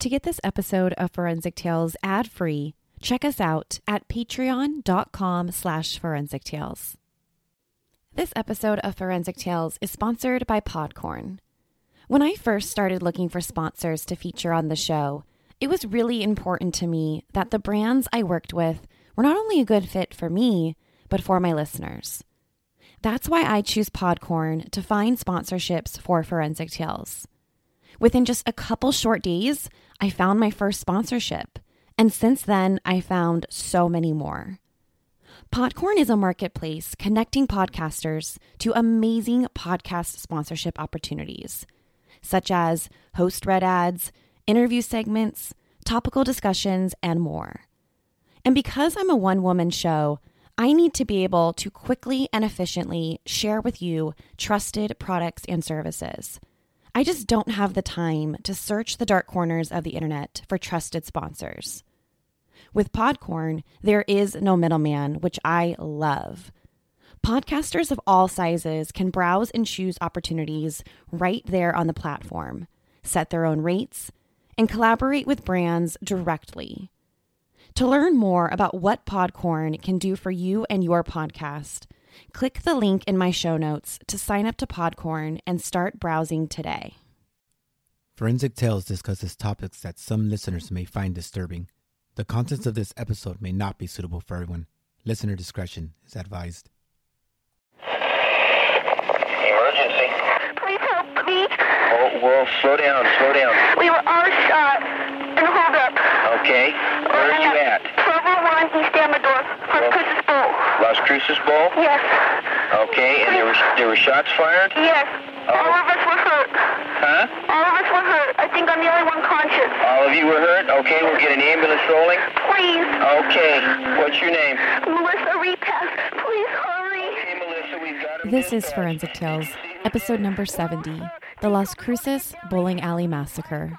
To get this episode of Forensic Tales ad-free, check us out at patreon.com slash forensic tales. This episode of Forensic Tales is sponsored by Podcorn. When I first started looking for sponsors to feature on the show, it was really important to me that the brands I worked with were not only a good fit for me, but for my listeners. That's why I choose Podcorn to find sponsorships for Forensic Tales. Within just a couple short days, I found my first sponsorship. And since then, I found so many more. Podcorn is a marketplace connecting podcasters to amazing podcast sponsorship opportunities, such as host read ads, interview segments, topical discussions, and more. And because I'm a one woman show, I need to be able to quickly and efficiently share with you trusted products and services. I just don't have the time to search the dark corners of the internet for trusted sponsors. With Podcorn, there is no middleman, which I love. Podcasters of all sizes can browse and choose opportunities right there on the platform, set their own rates, and collaborate with brands directly. To learn more about what Podcorn can do for you and your podcast, click the link in my show notes to sign up to Podcorn and start browsing today. Forensic Tales discusses topics that some listeners may find disturbing. The contents of this episode may not be suitable for everyone. Listener discretion is advised. Emergency. Please help me. Oh, well, slow down, slow down. We were all shot in a holdup. Okay. Where are you at? 1201 East Amador, from Well- Cruces Bowl. Las Cruces Bowl? Yes. Okay, and there were there were shots fired? Yes. Oh. All of us were hurt. Huh? All of us were hurt. I think I'm the only one conscious. All of you were hurt? Okay, we'll get an ambulance rolling. Please. Okay. What's your name? Melissa Repass. Please hurry. Hey, Melissa, we've got him This is dispatched. Forensic Tales, episode number 70 The Las Cruces Bowling Alley Massacre.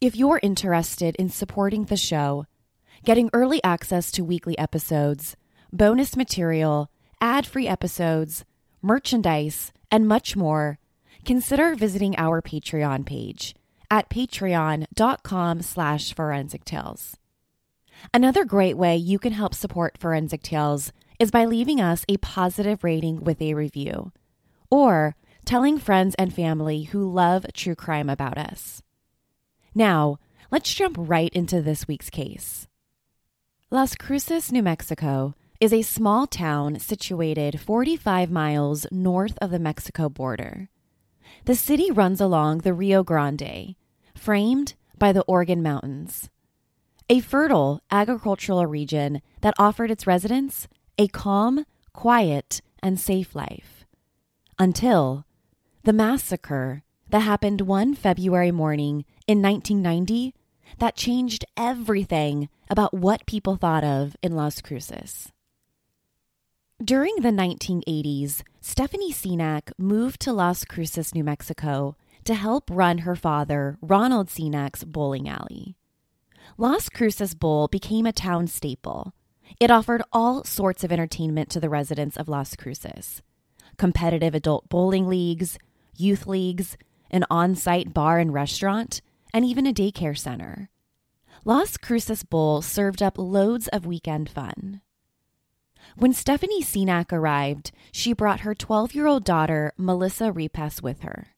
If you're interested in supporting the show, getting early access to weekly episodes, bonus material, ad-free episodes, merchandise, and much more, consider visiting our Patreon page at patreon.com slash forensic tales. Another great way you can help support Forensic Tales is by leaving us a positive rating with a review, or telling friends and family who love true crime about us. Now, let's jump right into this week's case. Las Cruces, New Mexico is a small town situated 45 miles north of the Mexico border. The city runs along the Rio Grande, framed by the Organ Mountains, a fertile agricultural region that offered its residents a calm, quiet, and safe life. Until the massacre that happened one February morning in 1990 that changed everything about what people thought of in Las Cruces. During the 1980s, Stephanie Senac moved to Las Cruces, New Mexico to help run her father, Ronald Senac's bowling alley. Las Cruces Bowl became a town staple, It offered all sorts of entertainment to the residents of Las Cruces competitive adult bowling leagues, youth leagues, an on site bar and restaurant, and even a daycare center. Las Cruces Bowl served up loads of weekend fun. When Stephanie Senac arrived, she brought her 12 year old daughter, Melissa Repass, with her.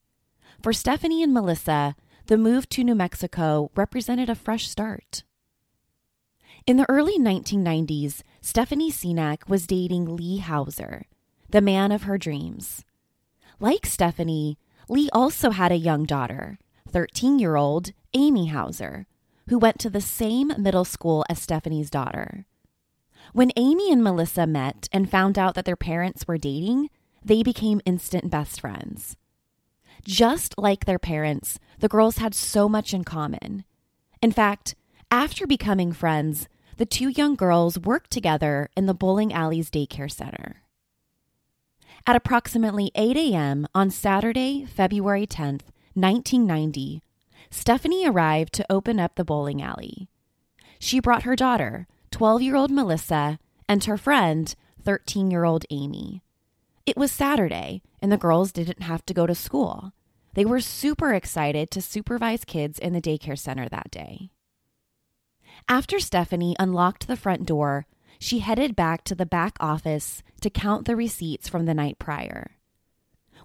For Stephanie and Melissa, the move to New Mexico represented a fresh start. In the early 1990s, Stephanie Senac was dating Lee Houser, the man of her dreams. Like Stephanie, Lee also had a young daughter, 13 year old Amy Houser, who went to the same middle school as Stephanie's daughter. When Amy and Melissa met and found out that their parents were dating, they became instant best friends. Just like their parents, the girls had so much in common. In fact, after becoming friends, the two young girls worked together in the bowling alley's daycare center. At approximately 8 a.m. on Saturday, February 10th, 1990, Stephanie arrived to open up the bowling alley. She brought her daughter, 12 year old Melissa, and her friend, 13 year old Amy. It was Saturday, and the girls didn't have to go to school. They were super excited to supervise kids in the daycare center that day. After Stephanie unlocked the front door, she headed back to the back office to count the receipts from the night prior.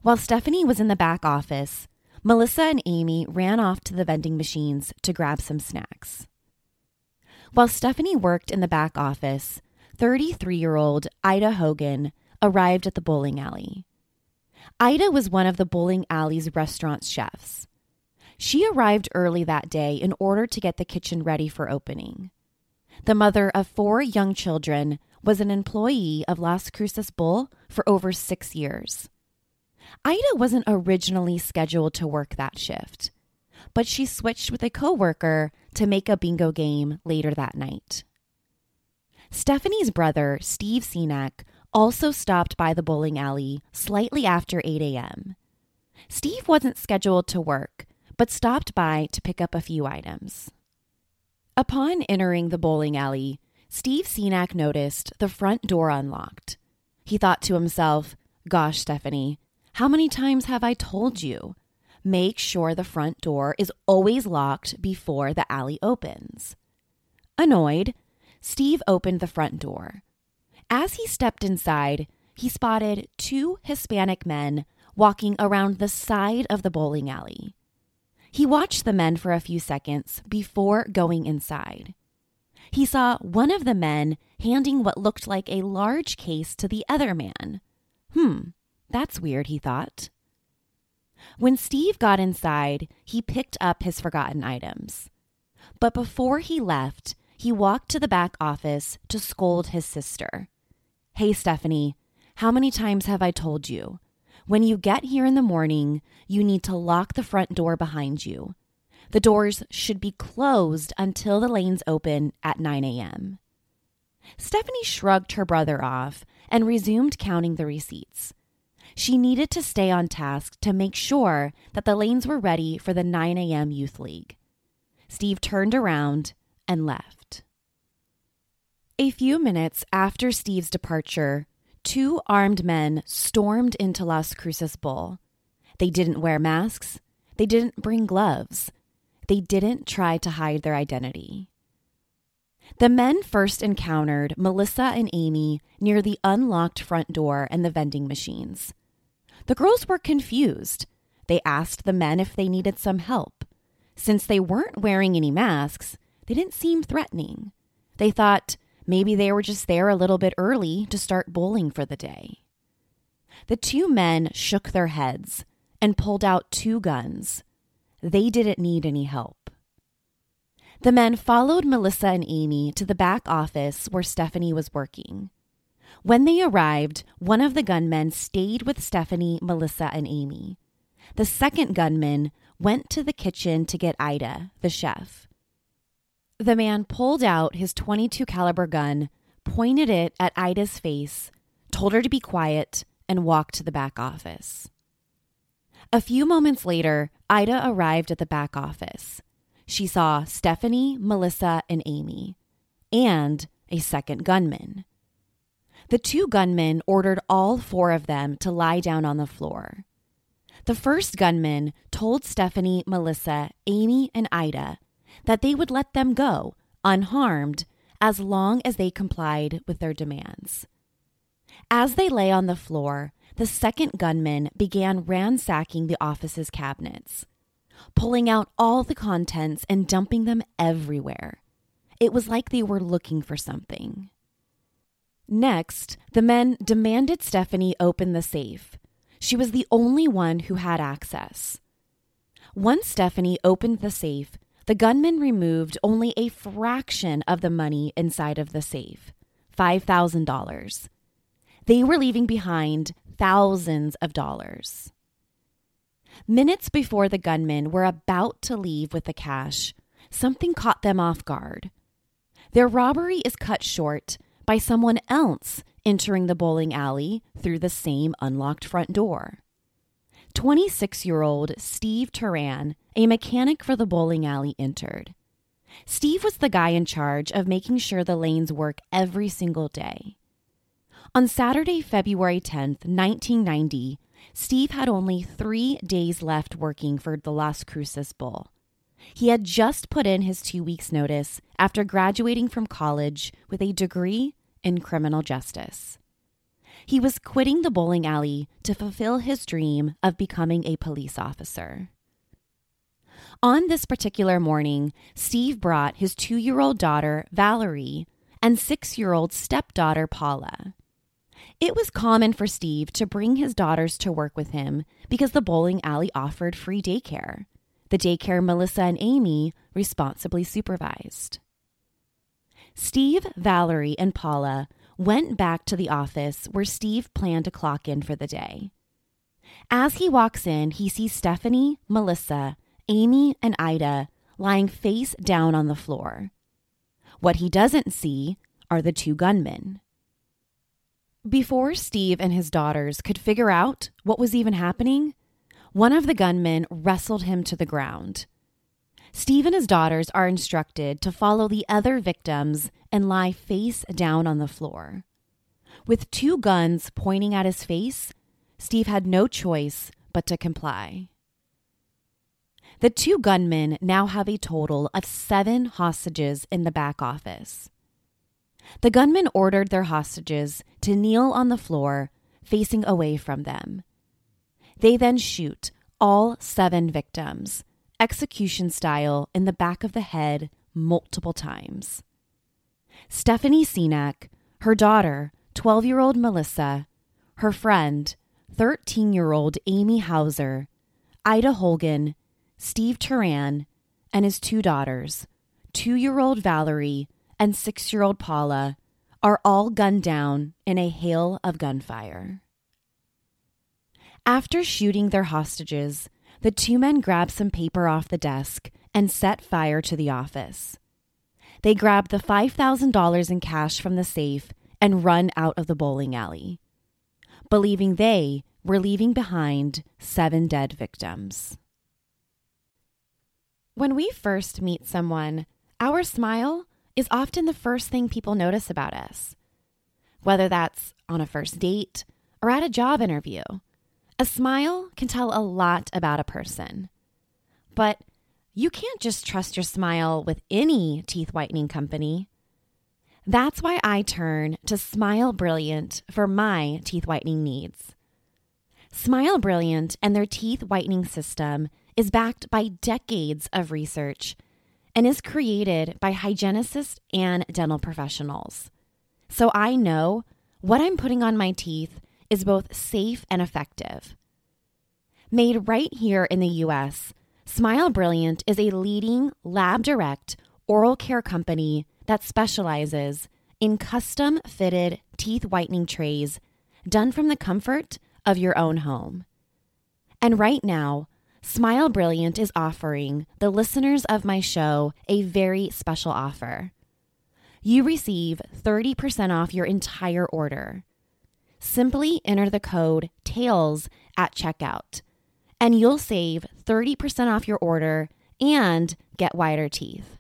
While Stephanie was in the back office, Melissa and Amy ran off to the vending machines to grab some snacks. While Stephanie worked in the back office, 33 year old Ida Hogan arrived at the bowling alley. Ida was one of the bowling alley's restaurant chefs. She arrived early that day in order to get the kitchen ready for opening. The mother of four young children was an employee of Las Cruces Bowl for over six years. Ida wasn't originally scheduled to work that shift, but she switched with a coworker to make a bingo game later that night. Stephanie's brother, Steve Senac, also stopped by the bowling alley slightly after 8 a.m. Steve wasn't scheduled to work, but stopped by to pick up a few items. Upon entering the bowling alley, Steve Senac noticed the front door unlocked. He thought to himself, Gosh, Stephanie, how many times have I told you? Make sure the front door is always locked before the alley opens. Annoyed, Steve opened the front door. As he stepped inside, he spotted two Hispanic men walking around the side of the bowling alley. He watched the men for a few seconds before going inside. He saw one of the men handing what looked like a large case to the other man. Hmm, that's weird, he thought. When Steve got inside, he picked up his forgotten items. But before he left, he walked to the back office to scold his sister. Hey, Stephanie, how many times have I told you? When you get here in the morning, you need to lock the front door behind you. The doors should be closed until the lanes open at 9 a.m. Stephanie shrugged her brother off and resumed counting the receipts. She needed to stay on task to make sure that the lanes were ready for the 9 a.m. Youth League. Steve turned around and left. A few minutes after Steve's departure, two armed men stormed into Las Cruces Bowl. They didn't wear masks, they didn't bring gloves, they didn't try to hide their identity. The men first encountered Melissa and Amy near the unlocked front door and the vending machines. The girls were confused. They asked the men if they needed some help. Since they weren't wearing any masks, they didn't seem threatening. They thought, Maybe they were just there a little bit early to start bowling for the day. The two men shook their heads and pulled out two guns. They didn't need any help. The men followed Melissa and Amy to the back office where Stephanie was working. When they arrived, one of the gunmen stayed with Stephanie, Melissa, and Amy. The second gunman went to the kitchen to get Ida, the chef. The man pulled out his 22 caliber gun, pointed it at Ida's face, told her to be quiet, and walked to the back office. A few moments later, Ida arrived at the back office. She saw Stephanie, Melissa, and Amy, and a second gunman. The two gunmen ordered all four of them to lie down on the floor. The first gunman told Stephanie, Melissa, Amy, and Ida that they would let them go unharmed as long as they complied with their demands. As they lay on the floor, the second gunman began ransacking the office's cabinets, pulling out all the contents and dumping them everywhere. It was like they were looking for something. Next, the men demanded Stephanie open the safe. She was the only one who had access. Once Stephanie opened the safe, the gunman removed only a fraction of the money inside of the safe $5,000. They were leaving behind thousands of dollars. Minutes before the gunmen were about to leave with the cash, something caught them off guard. Their robbery is cut short by someone else entering the bowling alley through the same unlocked front door. 26 year old Steve Teran, a mechanic for the bowling alley, entered. Steve was the guy in charge of making sure the lanes work every single day. On Saturday, February 10th, 1990, Steve had only three days left working for the Las Cruces Bowl. He had just put in his two weeks' notice after graduating from college with a degree in criminal justice. He was quitting the bowling alley to fulfill his dream of becoming a police officer. On this particular morning, Steve brought his two year old daughter, Valerie, and six year old stepdaughter, Paula. It was common for Steve to bring his daughters to work with him because the bowling alley offered free daycare the daycare Melissa and Amy responsibly supervised. Steve, Valerie, and Paula went back to the office where Steve planned to clock in for the day. As he walks in, he sees Stephanie, Melissa, Amy, and Ida lying face down on the floor. What he doesn't see are the two gunmen. Before Steve and his daughters could figure out what was even happening, one of the gunmen wrestled him to the ground. Steve and his daughters are instructed to follow the other victims and lie face down on the floor. With two guns pointing at his face, Steve had no choice but to comply. The two gunmen now have a total of seven hostages in the back office. The gunmen ordered their hostages to kneel on the floor, facing away from them. They then shoot all seven victims, execution style, in the back of the head multiple times. Stephanie Senac, her daughter, 12 year old Melissa, her friend, 13 year old Amy Houser, Ida Holguin, Steve Teran, and his two daughters, two year old Valerie and six year old Paula, are all gunned down in a hail of gunfire. After shooting their hostages, the two men grab some paper off the desk and set fire to the office. They grab the $5,000 in cash from the safe and run out of the bowling alley, believing they were leaving behind seven dead victims. When we first meet someone, our smile is often the first thing people notice about us. Whether that's on a first date or at a job interview, a smile can tell a lot about a person. But you can't just trust your smile with any teeth whitening company. That's why I turn to Smile Brilliant for my teeth whitening needs. Smile Brilliant and their teeth whitening system is backed by decades of research and is created by hygienists and dental professionals. So I know what I'm putting on my teeth is both safe and effective. Made right here in the US, Smile Brilliant is a leading lab direct oral care company that specializes in custom fitted teeth whitening trays done from the comfort of your own home. And right now, Smile Brilliant is offering the listeners of my show a very special offer. You receive 30% off your entire order simply enter the code TAILS at checkout, and you'll save 30% off your order and get whiter teeth.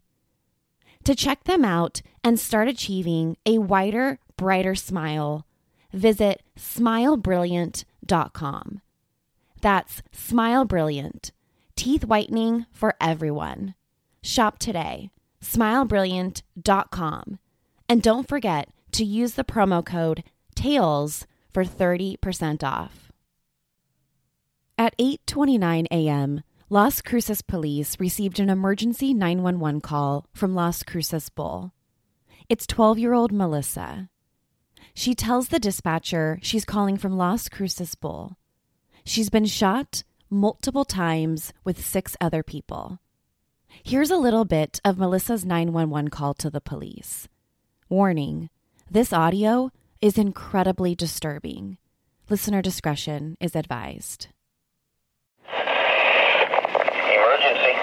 To check them out and start achieving a wider, brighter smile, visit smilebrilliant.com. That's Smile Brilliant, teeth whitening for everyone. Shop today, smilebrilliant.com. And don't forget to use the promo code TAILS for 30% off. At 8:29 a.m., Las Cruces police received an emergency 911 call from Las Cruces Bowl. It's 12-year-old Melissa. She tells the dispatcher she's calling from Las Cruces Bowl. She's been shot multiple times with six other people. Here's a little bit of Melissa's 911 call to the police. Warning this audio is incredibly disturbing. Listener discretion is advised. Emergency.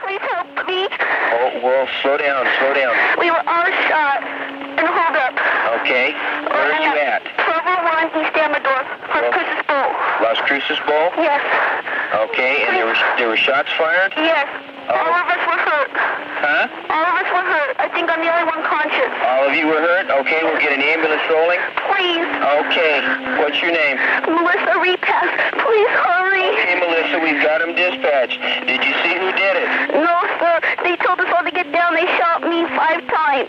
Please help me. Oh, well, slow down, slow down. We were all shot and hold up. Okay. Where are you at? 1201 East Amador, Las Cruces Bowl. Las Cruces Bowl? Yes. Okay, and there were, there were shots fired? Yes. Oh. All of us were hurt. Huh? All of us were hurt. I think I'm the only one conscious. All of you were hurt? Okay, we'll get an ambulance rolling. Please. Okay. What's your name? Melissa Repass. Please hurry. Hey, Melissa, we've got him dispatched. Did you see who did it? No, sir. They told us all to get down. They shot me five times.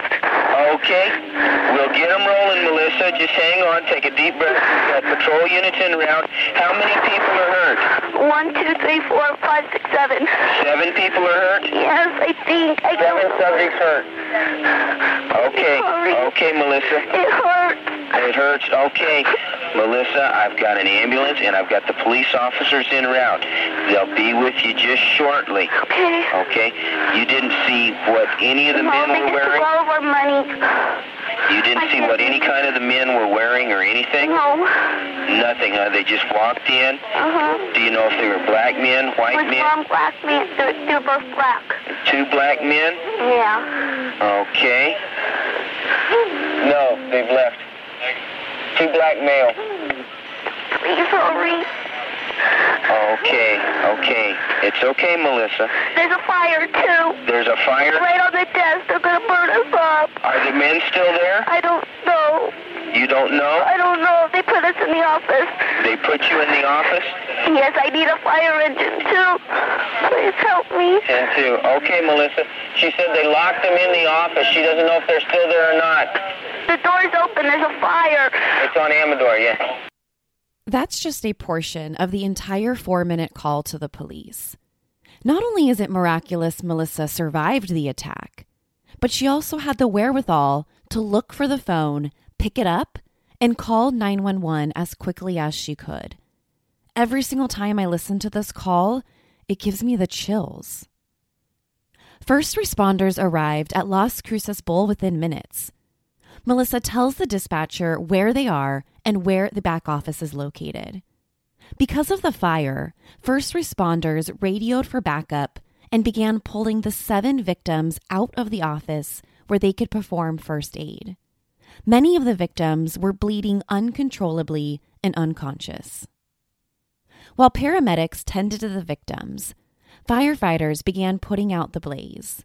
Okay. We'll get him rolling, Melissa. Just hang on. Take a deep breath. We've got patrol units in route. How many people are hurt? One, two, three, four, five, six, seven. Seven people are hurt? Yes, I think. I Seven subjects hurt. Okay. Okay, Melissa. It hurts. It hurts. Okay. Melissa, I've got an ambulance and I've got the police officers in route. They'll be with you just shortly. Okay. Okay? You didn't see what any of the No, men were wearing? all of our money. You didn't see what any kind of the men were wearing or anything? No. Nothing, huh? They just walked in? Uh-huh. Do you know if they were black men, white With men? one black man. They're, they're both black. Two black men? Yeah. Okay. No, they've left. Two black male. Please hurry. Okay, okay. It's okay, Melissa. There's a fire, too. There's a fire. Right on the desk. They're going to burn us up. Are the men still there? I don't know. You don't know? I don't know. They put us in the office. They put you in the office? Yes, I need a fire engine, too. Please help me. And two. Okay, Melissa. She said they locked them in the office. She doesn't know if they're still there or not. The door's open. There's a fire. It's on Amador, yeah. That's just a portion of the entire four minute call to the police. Not only is it miraculous Melissa survived the attack, but she also had the wherewithal to look for the phone, pick it up, and call 911 as quickly as she could. Every single time I listen to this call, it gives me the chills. First responders arrived at Las Cruces Bowl within minutes. Melissa tells the dispatcher where they are and where the back office is located. Because of the fire, first responders radioed for backup and began pulling the seven victims out of the office where they could perform first aid. Many of the victims were bleeding uncontrollably and unconscious. While paramedics tended to the victims, firefighters began putting out the blaze.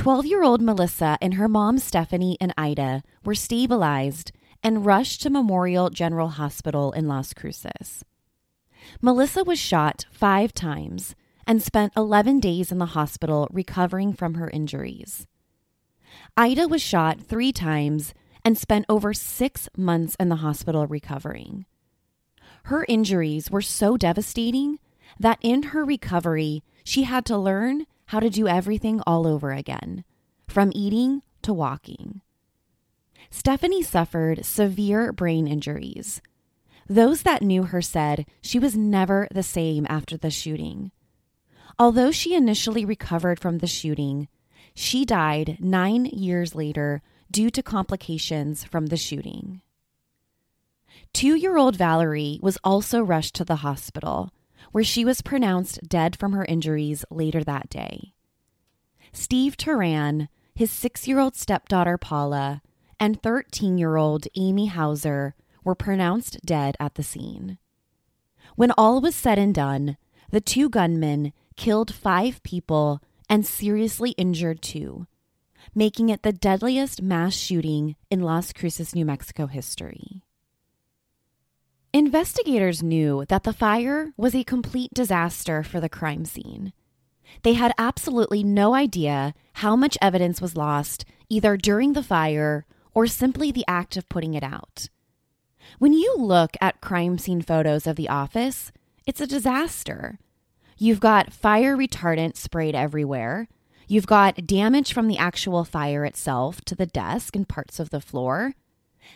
12 year old Melissa and her mom Stephanie and Ida were stabilized and rushed to Memorial General Hospital in Las Cruces. Melissa was shot five times and spent 11 days in the hospital recovering from her injuries. Ida was shot three times and spent over six months in the hospital recovering. Her injuries were so devastating that in her recovery, she had to learn how to do everything all over again, from eating to walking. Stephanie suffered severe brain injuries. Those that knew her said she was never the same after the shooting. Although she initially recovered from the shooting, she died nine years later due to complications from the shooting. Two year old Valerie was also rushed to the hospital, where she was pronounced dead from her injuries later that day. Steve Teran, his six year old stepdaughter Paula, and 13 year old Amy Houser were pronounced dead at the scene. When all was said and done, the two gunmen killed five people and seriously injured two, making it the deadliest mass shooting in Las Cruces, New Mexico history. Investigators knew that the fire was a complete disaster for the crime scene. They had absolutely no idea how much evidence was lost either during the fire or simply the act of putting it out. When you look at crime scene photos of the office, it's a disaster. You've got fire retardant sprayed everywhere. You've got damage from the actual fire itself to the desk and parts of the floor.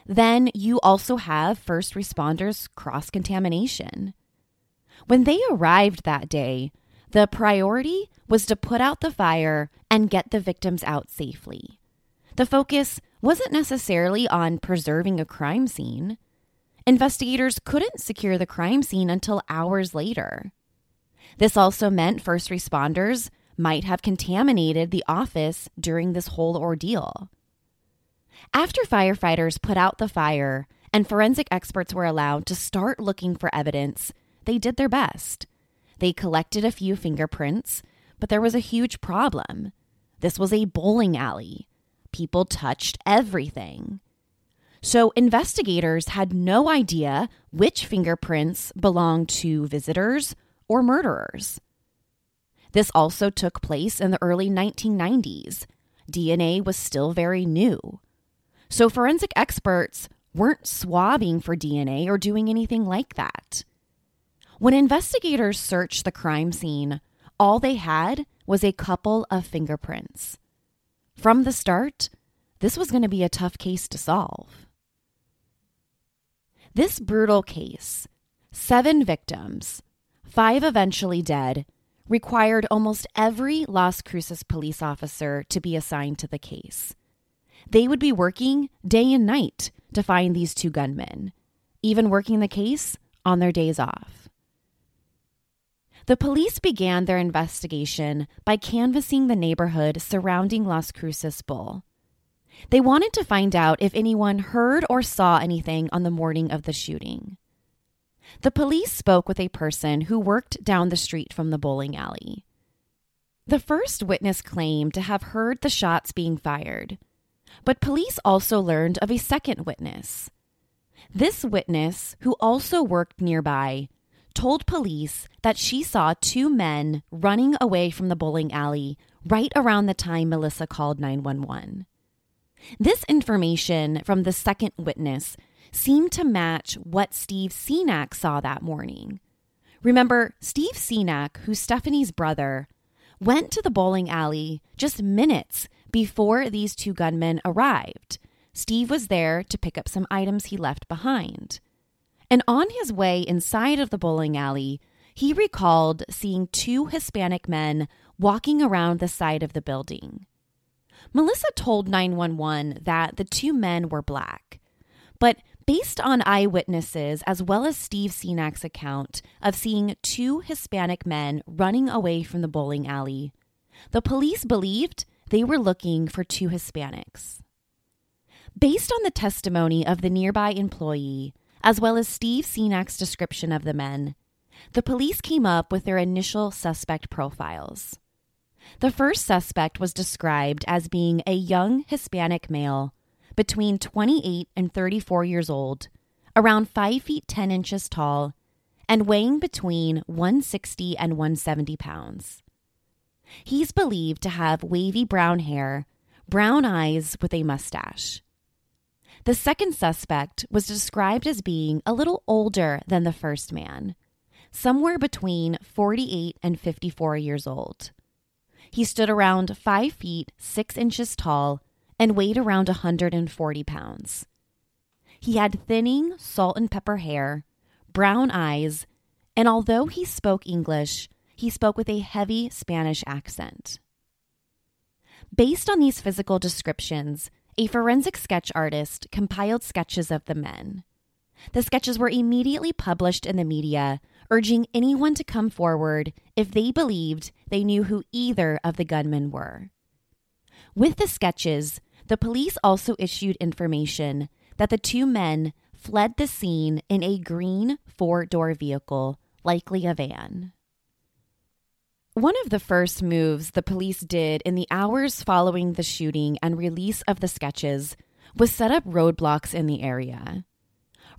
Then you also have first responders cross contamination. When they arrived that day, the priority was to put out the fire and get the victims out safely. The focus wasn't necessarily on preserving a crime scene. Investigators couldn't secure the crime scene until hours later. This also meant first responders might have contaminated the office during this whole ordeal. After firefighters put out the fire and forensic experts were allowed to start looking for evidence, they did their best. They collected a few fingerprints, but there was a huge problem. This was a bowling alley. People touched everything. So investigators had no idea which fingerprints belonged to visitors or murderers. This also took place in the early 1990s. DNA was still very new. So forensic experts weren't swabbing for DNA or doing anything like that. When investigators searched the crime scene, all they had was a couple of fingerprints. From the start, this was going to be a tough case to solve. This brutal case, seven victims, five eventually dead, required almost every Las Cruces police officer to be assigned to the case. They would be working day and night to find these two gunmen, even working the case on their days off. The police began their investigation by canvassing the neighborhood surrounding Las Cruces Bowl. They wanted to find out if anyone heard or saw anything on the morning of the shooting. The police spoke with a person who worked down the street from the bowling alley. The first witness claimed to have heard the shots being fired, but police also learned of a second witness. This witness, who also worked nearby, told police that she saw two men running away from the bowling alley right around the time Melissa called 911. This information from the second witness seemed to match what Steve Senac saw that morning. Remember, Steve Senac, who's Stephanie's brother, went to the bowling alley just minutes before these two gunmen arrived. Steve was there to pick up some items he left behind. And on his way inside of the bowling alley, he recalled seeing two Hispanic men walking around the side of the building. Melissa told 911 that the two men were black, but based on eyewitnesses as well as Steve Senac's account of seeing two Hispanic men running away from the bowling alley, the police believed they were looking for two Hispanics. Based on the testimony of the nearby employee, as well as Steve Senac's description of the men, the police came up with their initial suspect profiles. The first suspect was described as being a young Hispanic male between 28 and 34 years old, around 5 feet 10 inches tall, and weighing between 160 and 170 pounds. He's believed to have wavy brown hair, brown eyes with a mustache. The second suspect was described as being a little older than the first man, somewhere between 48 and 54 years old. He stood around 5 feet 6 inches tall and weighed around 140 pounds. He had thinning salt and pepper hair, brown eyes, and although he spoke English, he spoke with a heavy Spanish accent. Based on these physical descriptions, a forensic sketch artist compiled sketches of the men. The sketches were immediately published in the media, urging anyone to come forward if they believed they knew who either of the gunmen were. With the sketches, the police also issued information that the two men fled the scene in a green four door vehicle, likely a van. One of the first moves the police did in the hours following the shooting and release of the sketches was set up roadblocks in the area.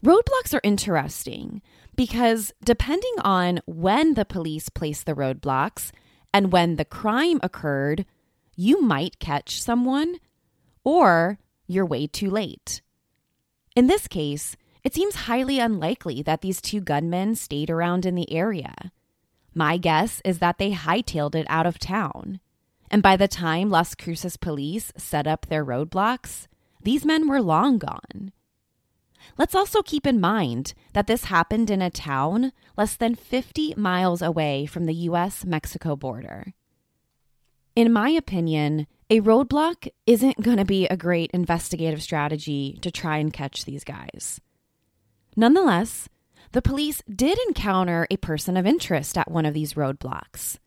Roadblocks are interesting because depending on when the police placed the roadblocks and when the crime occurred, you might catch someone or you're way too late. In this case, it seems highly unlikely that these two gunmen stayed around in the area. My guess is that they hightailed it out of town. And by the time Las Cruces police set up their roadblocks, these men were long gone. Let's also keep in mind that this happened in a town less than 50 miles away from the US Mexico border. In my opinion, a roadblock isn't going to be a great investigative strategy to try and catch these guys. Nonetheless, the police did encounter a person of interest at one of these roadblocks.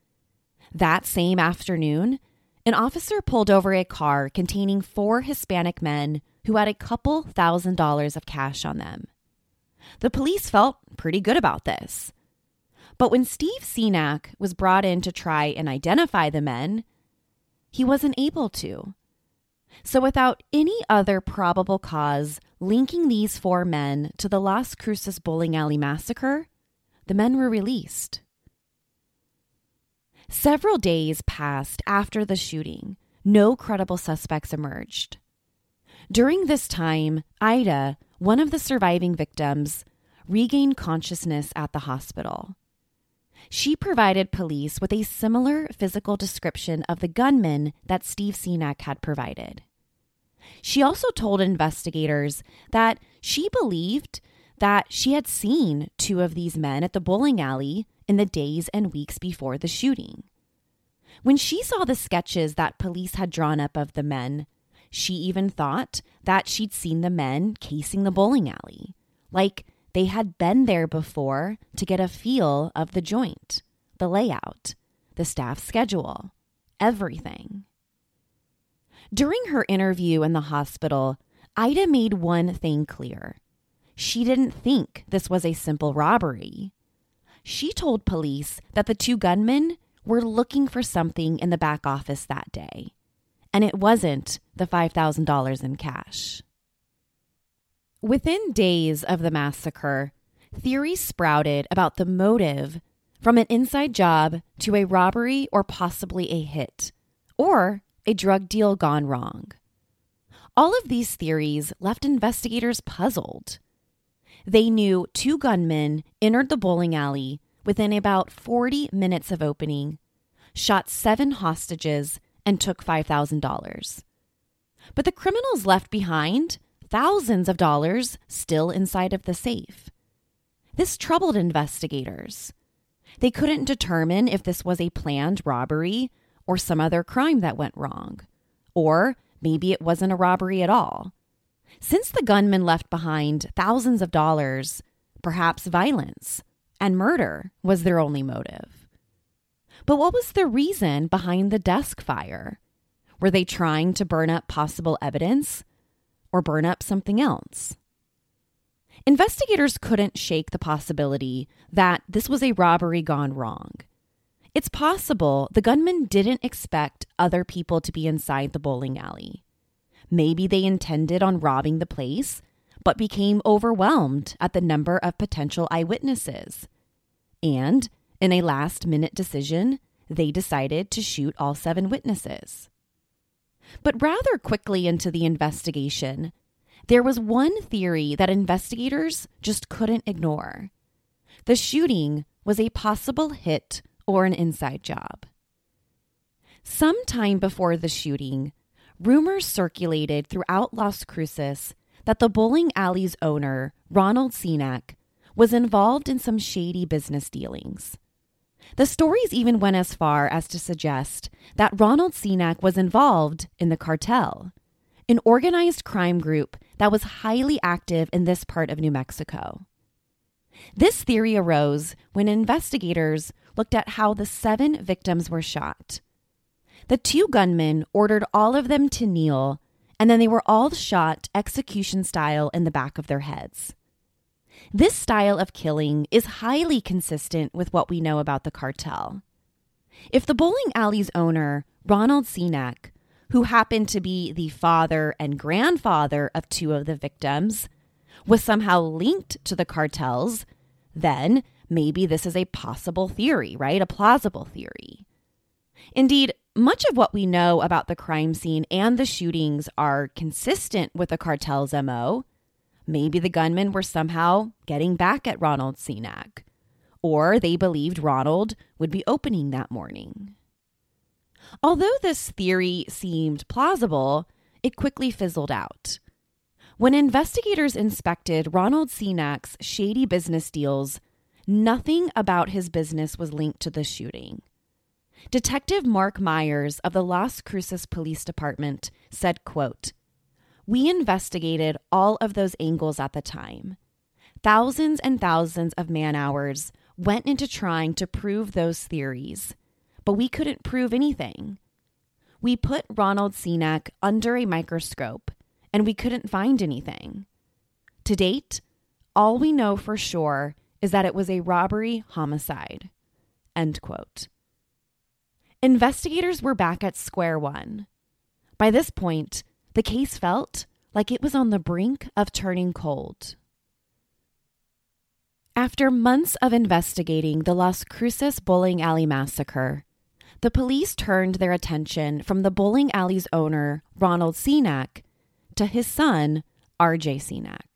That same afternoon, an officer pulled over a car containing four Hispanic men who had a couple thousand dollars of cash on them. The police felt pretty good about this. But when Steve Senac was brought in to try and identify the men, he wasn't able to. So, without any other probable cause linking these four men to the Las Cruces bowling alley massacre, the men were released. Several days passed after the shooting. No credible suspects emerged. During this time, Ida, one of the surviving victims, regained consciousness at the hospital. She provided police with a similar physical description of the gunman that Steve Senac had provided. She also told investigators that she believed that she had seen two of these men at the bowling alley in the days and weeks before the shooting. When she saw the sketches that police had drawn up of the men, she even thought that she'd seen the men casing the bowling alley, like they had been there before to get a feel of the joint, the layout, the staff schedule, everything. During her interview in the hospital, Ida made one thing clear. She didn't think this was a simple robbery. She told police that the two gunmen were looking for something in the back office that day, and it wasn't the $5,000 in cash. Within days of the massacre, theories sprouted about the motive from an inside job to a robbery or possibly a hit, or a drug deal gone wrong. All of these theories left investigators puzzled. They knew two gunmen entered the bowling alley within about 40 minutes of opening, shot seven hostages, and took $5,000. But the criminals left behind thousands of dollars still inside of the safe. This troubled investigators. They couldn't determine if this was a planned robbery or some other crime that went wrong. Or maybe it wasn't a robbery at all. Since the gunman left behind thousands of dollars, perhaps violence and murder was their only motive. But what was the reason behind the desk fire? Were they trying to burn up possible evidence or burn up something else? Investigators couldn't shake the possibility that this was a robbery gone wrong. It's possible the gunman didn't expect other people to be inside the bowling alley. Maybe they intended on robbing the place, but became overwhelmed at the number of potential eyewitnesses. And, in a last minute decision, they decided to shoot all seven witnesses. But rather quickly into the investigation, there was one theory that investigators just couldn't ignore. The shooting was a possible hit or an inside job. Sometime before the shooting, rumors circulated throughout Las Cruces that the bowling alley's owner, Ronald Senac, was involved in some shady business dealings. The stories even went as far as to suggest that Ronald Senac was involved in the cartel, an organized crime group that was highly active in this part of New Mexico. This theory arose when investigators looked at how the seven victims were shot. The two gunmen ordered all of them to kneel, and then they were all shot execution style in the back of their heads. This style of killing is highly consistent with what we know about the cartel. If the bowling alley's owner, Ronald Senac, who happened to be the father and grandfather of two of the victims, was somehow linked to the cartels, then maybe this is a possible theory, right? A plausible theory. Indeed, much of what we know about the crime scene and the shootings are consistent with the cartel's MO. Maybe the gunmen were somehow getting back at Ronald Senac, or they believed Ronald would be opening that morning. Although this theory seemed plausible, it quickly fizzled out. When investigators inspected Ronald Senac's shady business deals, nothing about his business was linked to the shooting. Detective Mark Myers of the Las Cruces Police Department said, quote, We investigated all of those angles at the time. Thousands and thousands of man hours went into trying to prove those theories but we couldn't prove anything. We put Ronald Senac under a microscope and we couldn't find anything. To date, all we know for sure is that it was a robbery homicide. End quote. Investigators were back at square one. By this point, the case felt like it was on the brink of turning cold. After months of investigating the Las Cruces bowling alley massacre, the police turned their attention from the bowling alley's owner, Ronald Senac, to his son, RJ Senac.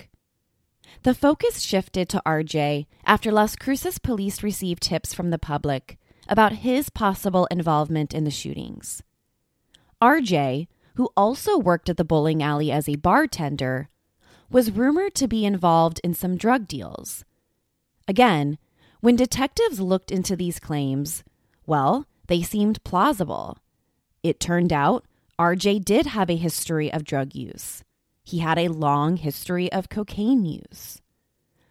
The focus shifted to RJ after Las Cruces police received tips from the public about his possible involvement in the shootings. RJ, who also worked at the bowling alley as a bartender, was rumored to be involved in some drug deals. Again, when detectives looked into these claims, well, they seemed plausible. It turned out RJ did have a history of drug use. He had a long history of cocaine use.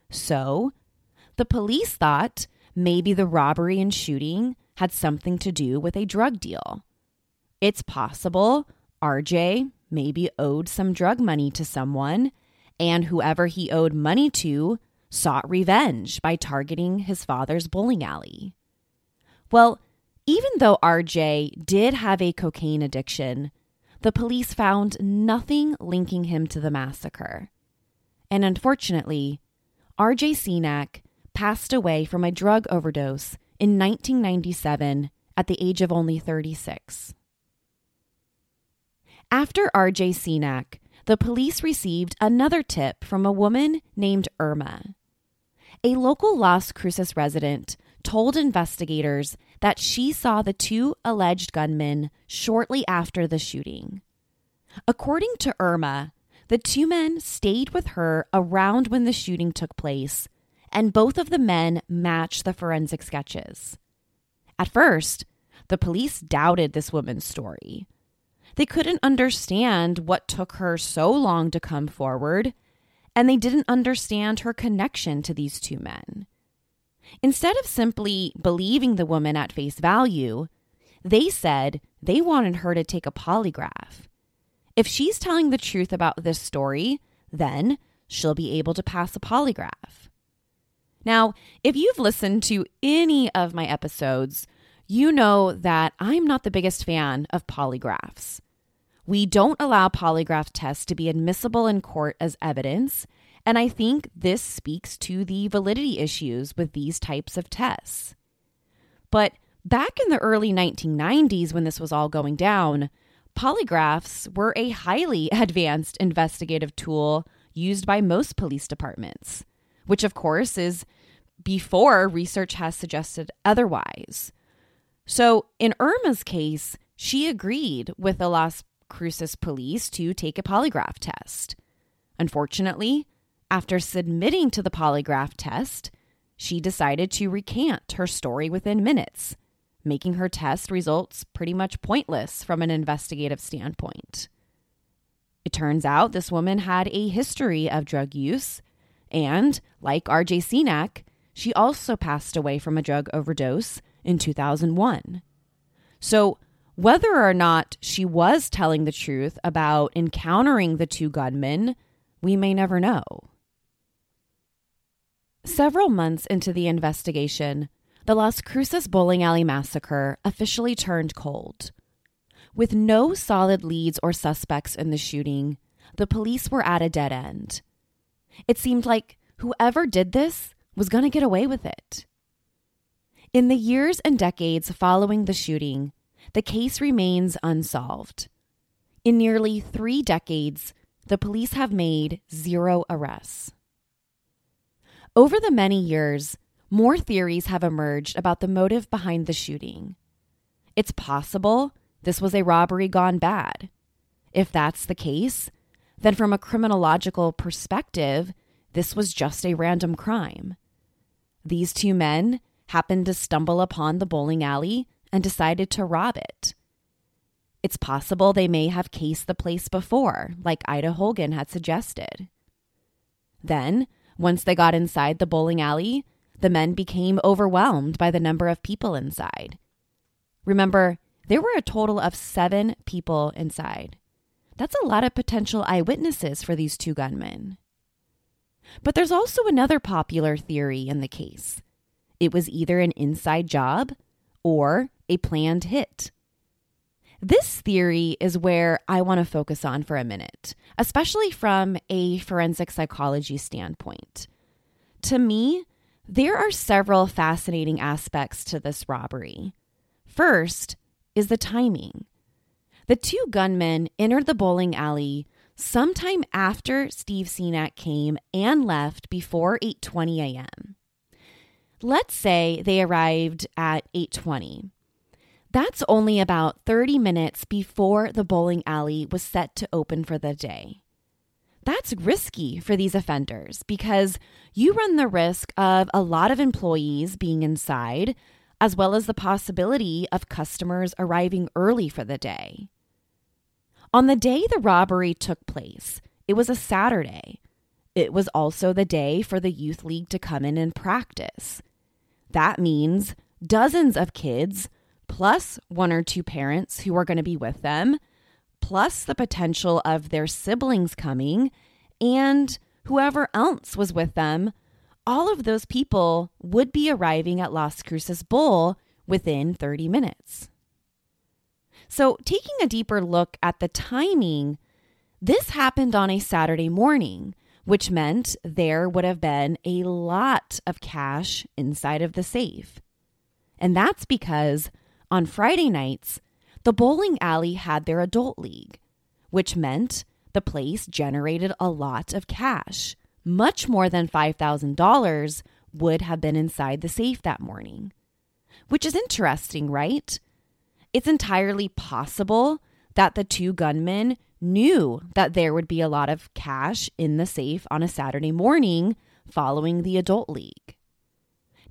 So, the police thought maybe the robbery and shooting had something to do with a drug deal. It's possible RJ maybe owed some drug money to someone, and whoever he owed money to sought revenge by targeting his father's bowling alley. Well, even though RJ did have a cocaine addiction, the police found nothing linking him to the massacre. And unfortunately, RJ Senac passed away from a drug overdose in 1997 at the age of only 36. After RJ Senac, the police received another tip from a woman named Irma. A local Las Cruces resident told investigators that she saw the two alleged gunmen shortly after the shooting. According to Irma, the two men stayed with her around when the shooting took place, and both of the men matched the forensic sketches. At first, the police doubted this woman's story. They couldn't understand what took her so long to come forward, and they didn't understand her connection to these two men. Instead of simply believing the woman at face value, they said they wanted her to take a polygraph. If she's telling the truth about this story, then she'll be able to pass a polygraph. Now, if you've listened to any of my episodes, you know that I'm not the biggest fan of polygraphs. We don't allow polygraph tests to be admissible in court as evidence, and I think this speaks to the validity issues with these types of tests. But back in the early 1990s, when this was all going down, polygraphs were a highly advanced investigative tool used by most police departments, which, of course, is before research has suggested otherwise. So, in Irma's case, she agreed with the Las Cruces police to take a polygraph test. Unfortunately, after submitting to the polygraph test, she decided to recant her story within minutes, making her test results pretty much pointless from an investigative standpoint. It turns out this woman had a history of drug use, and like RJ Senac, she also passed away from a drug overdose in 2001. So, whether or not she was telling the truth about encountering the two gunmen, we may never know. Several months into the investigation, the Las Cruces Bowling Alley Massacre officially turned cold. With no solid leads or suspects in the shooting, the police were at a dead end. It seemed like whoever did this was going to get away with it. In the years and decades following the shooting, the case remains unsolved. In nearly three decades, the police have made zero arrests. Over the many years, more theories have emerged about the motive behind the shooting. It's possible this was a robbery gone bad. If that's the case, then from a criminological perspective, this was just a random crime. These two men happened to stumble upon the bowling alley and decided to rob it. It's possible they may have cased the place before, like Ida Holguin had suggested. Then, once they got inside the bowling alley, the men became overwhelmed by the number of people inside. Remember, there were a total of seven people inside. That's a lot of potential eyewitnesses for these two gunmen. But there's also another popular theory in the case it was either an inside job or a planned hit. This theory is where I want to focus on for a minute, especially from a forensic psychology standpoint. To me, there are several fascinating aspects to this robbery. First is the timing. The two gunmen entered the bowling alley sometime after Steve Senac came and left before 8:20 a.m. Let's say they arrived at 8:20. That's only about 30 minutes before the bowling alley was set to open for the day. That's risky for these offenders because you run the risk of a lot of employees being inside, as well as the possibility of customers arriving early for the day. On the day the robbery took place, it was a Saturday. It was also the day for the youth league to come in and practice. That means dozens of kids, plus one or two parents who are going to be with them, plus the potential of their siblings coming, and whoever else was with them, all of those people would be arriving at Las Cruces Bowl within 30 minutes. So, taking a deeper look at the timing, this happened on a Saturday morning, which meant there would have been a lot of cash inside of the safe. And that's because on Friday nights, the bowling alley had their adult league, which meant the place generated a lot of cash. Much more than $5,000 would have been inside the safe that morning. Which is interesting, right? It's entirely possible that the two gunmen knew that there would be a lot of cash in the safe on a Saturday morning following the adult league.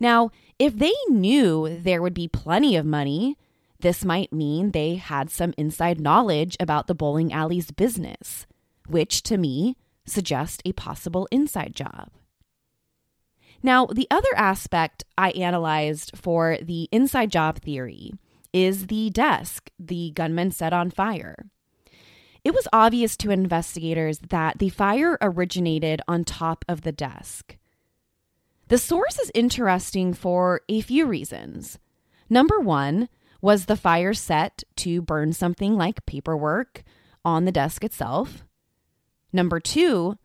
Now, if they knew there would be plenty of money, this might mean they had some inside knowledge about the bowling alley's business, which to me suggests a possible inside job. Now, the other aspect I analyzed for the inside job theory is the desk the gunman set on fire. It was obvious to investigators that the fire originated on top of the desk. The source is interesting for a few reasons. Number one was the fire set to burn something like paperwork on the desk itself. Number two,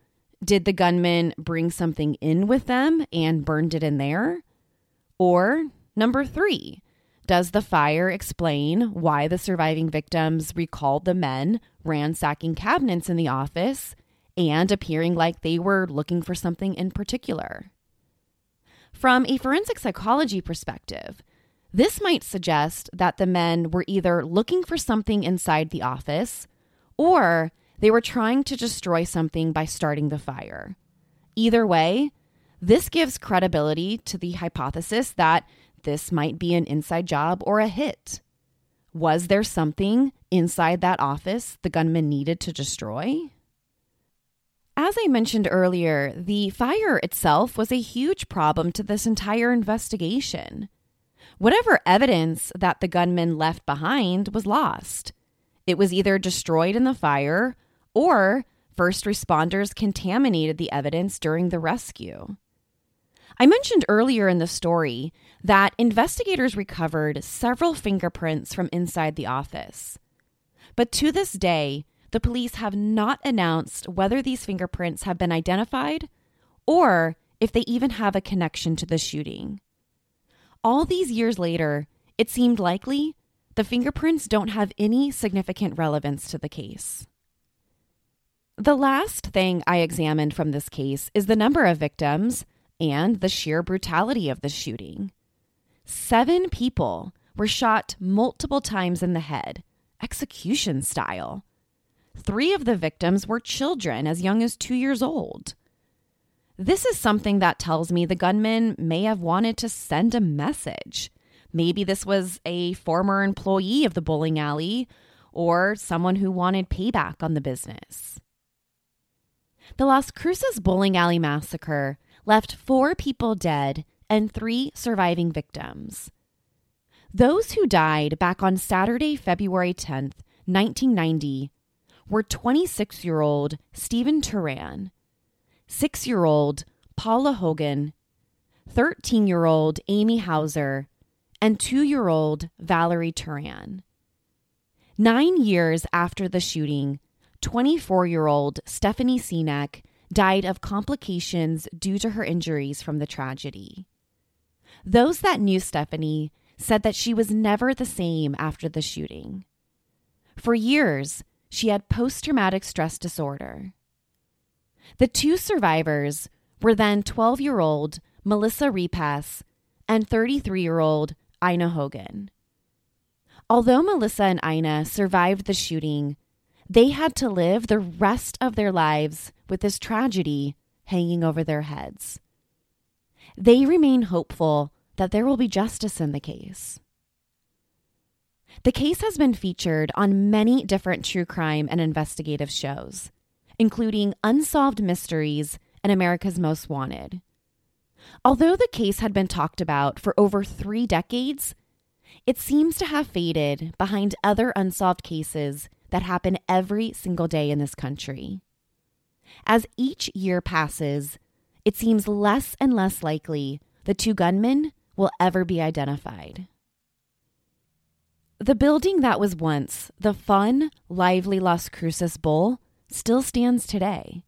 did the gunman bring something in with them and burned it in there? Or number three, does the fire explain why the surviving victims recalled the men ransacking cabinets in the office and appearing like they were looking for something in particular? From a forensic psychology perspective, this might suggest that the men were either looking for something inside the office or they were trying to destroy something by starting the fire. Either way, this gives credibility to the hypothesis that this might be an inside job or a hit. Was there something inside that office the gunman needed to destroy? As I mentioned earlier, the fire itself was a huge problem to this entire investigation. Whatever evidence that the gunman left behind was lost. It was either destroyed in the fire or first responders contaminated the evidence during the rescue. I mentioned earlier in the story that investigators recovered several fingerprints from inside the office. But to this day, the police have not announced whether these fingerprints have been identified or if they even have a connection to the shooting. All these years later, it seemed likely the fingerprints don't have any significant relevance to the case. The last thing I examined from this case is the number of victims and the sheer brutality of the shooting. Seven people were shot multiple times in the head, execution style. Three of the victims were children as young as two years old. This is something that tells me the gunman may have wanted to send a message. Maybe this was a former employee of the bowling alley or someone who wanted payback on the business. The Las Cruces bowling alley massacre left four people dead and three surviving victims. Those who died back on Saturday, February 10th, 1990, were 26 year old Stephen Teran, 6 year old Paula Holguin, 13 year old Amy Houser, and 2 year old Valerie Teran. Nine years after the shooting, 24 year old Stephanie Senac died of complications due to her injuries from the tragedy. Those that knew Stephanie said that she was never the same after the shooting. For years, she had post traumatic stress disorder. The two survivors were then 12 year old Melissa Repass and 33 year old Ina Holguin. Although Melissa and Ina survived the shooting, they had to live the rest of their lives with this tragedy hanging over their heads. They remain hopeful that there will be justice in the case. The case has been featured on many different true crime and investigative shows, including Unsolved Mysteries and America's Most Wanted. Although the case had been talked about for over three decades, it seems to have faded behind other unsolved cases that happen every single day in this country. As each year passes, it seems less and less likely the two gunmen will ever be identified. The building that was once the fun, lively Las Cruces Bowl still stands today.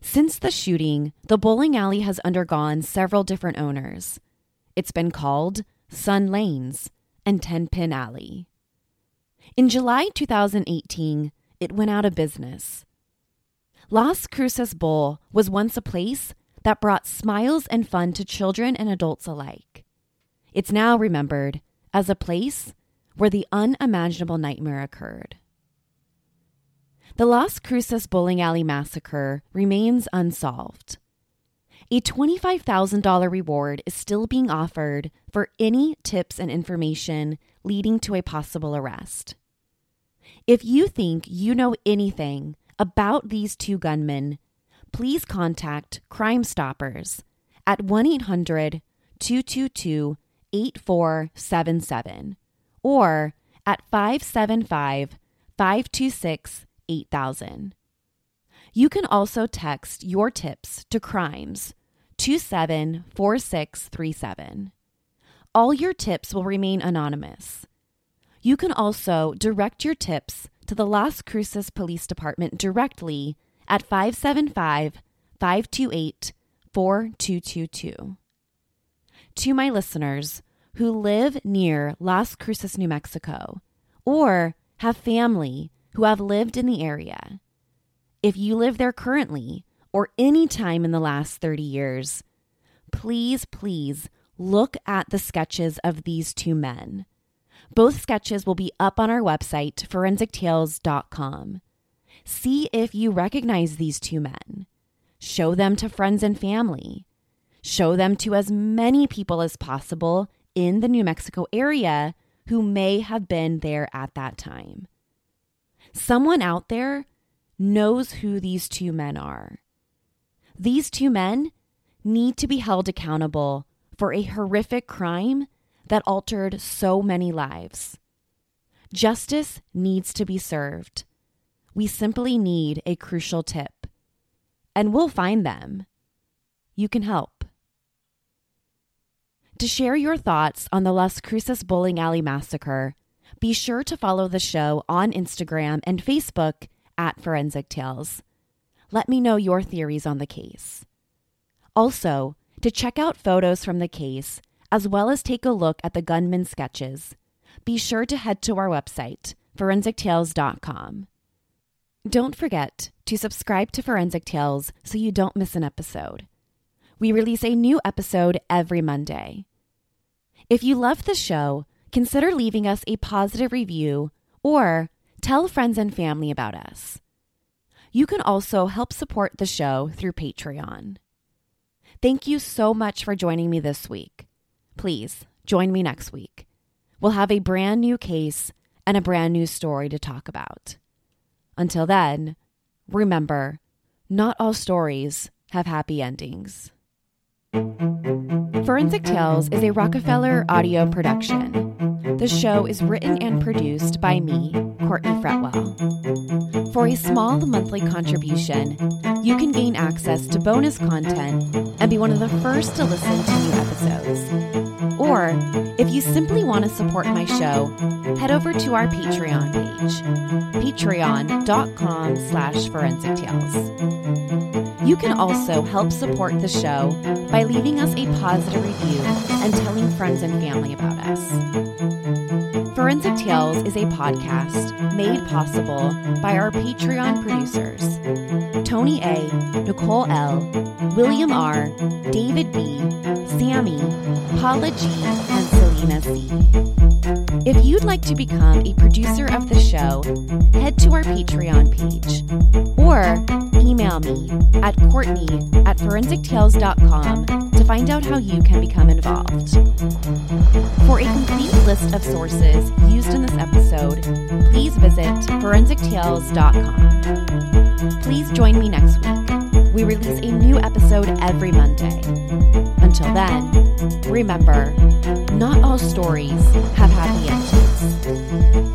Since the shooting, the bowling alley has undergone several different owners. It's been called Sun Lanes and Ten Pin Alley. In July 2018, it went out of business. Las Cruces Bowl was once a place that brought smiles and fun to children and adults alike. It's now remembered as a place where the unimaginable nightmare occurred. The Las Cruces Bowling Alley Massacre remains unsolved. A $25,000 reward is still being offered for any tips and information leading to a possible arrest. If you think you know anything about these two gunmen, please contact Crime Stoppers at 1 800 222 8477 or at 575 526 8000. You can also text your tips to crimes 274637. All your tips will remain anonymous. You can also direct your tips to the Las Cruces Police Department directly at 575 528 4222. To my listeners who live near Las Cruces, New Mexico, or have family who have lived in the area, if you live there currently or any time in the last 30 years, please, please look at the sketches of these two men. Both sketches will be up on our website, forensictales.com. See if you recognize these two men. Show them to friends and family. Show them to as many people as possible in the New Mexico area who may have been there at that time. Someone out there knows who these two men are. These two men need to be held accountable for a horrific crime that altered so many lives. Justice needs to be served. We simply need a crucial tip, and we'll find them. You can help. To share your thoughts on the Las Cruces Bowling Alley Massacre, be sure to follow the show on Instagram and Facebook at Forensic Tales. Let me know your theories on the case. Also, to check out photos from the case, as well as take a look at the gunman sketches, be sure to head to our website, forensictales.com. Don't forget to subscribe to Forensic Tales so you don't miss an episode. We release a new episode every Monday. If you love the show, consider leaving us a positive review or tell friends and family about us. You can also help support the show through Patreon. Thank you so much for joining me this week. Please join me next week. We'll have a brand new case and a brand new story to talk about. Until then, remember, not all stories have happy endings. Forensic Tales is a Rockefeller audio production. The show is written and produced by me, Courtney Fretwell. For a small monthly contribution, you can gain access to bonus content and be one of the first to listen to new episodes. Or, if you simply want to support my show, head over to our Patreon page, patreon.com slash forensic tales. You can also help support the show by leaving us a positive review and telling friends and family about us. Forensic Tales is a podcast made possible by our Patreon producers Tony A., Nicole L., William R., David B., Sammy, Paula G., and Selena C. If you'd like to become a producer of the show, head to our Patreon page or email me at Courtney at forensictales.com find out how you can become involved. For a complete list of sources used in this episode, please visit forensictales.com. Please join me next week. We release a new episode every Monday. Until then, remember, not all stories have happy endings.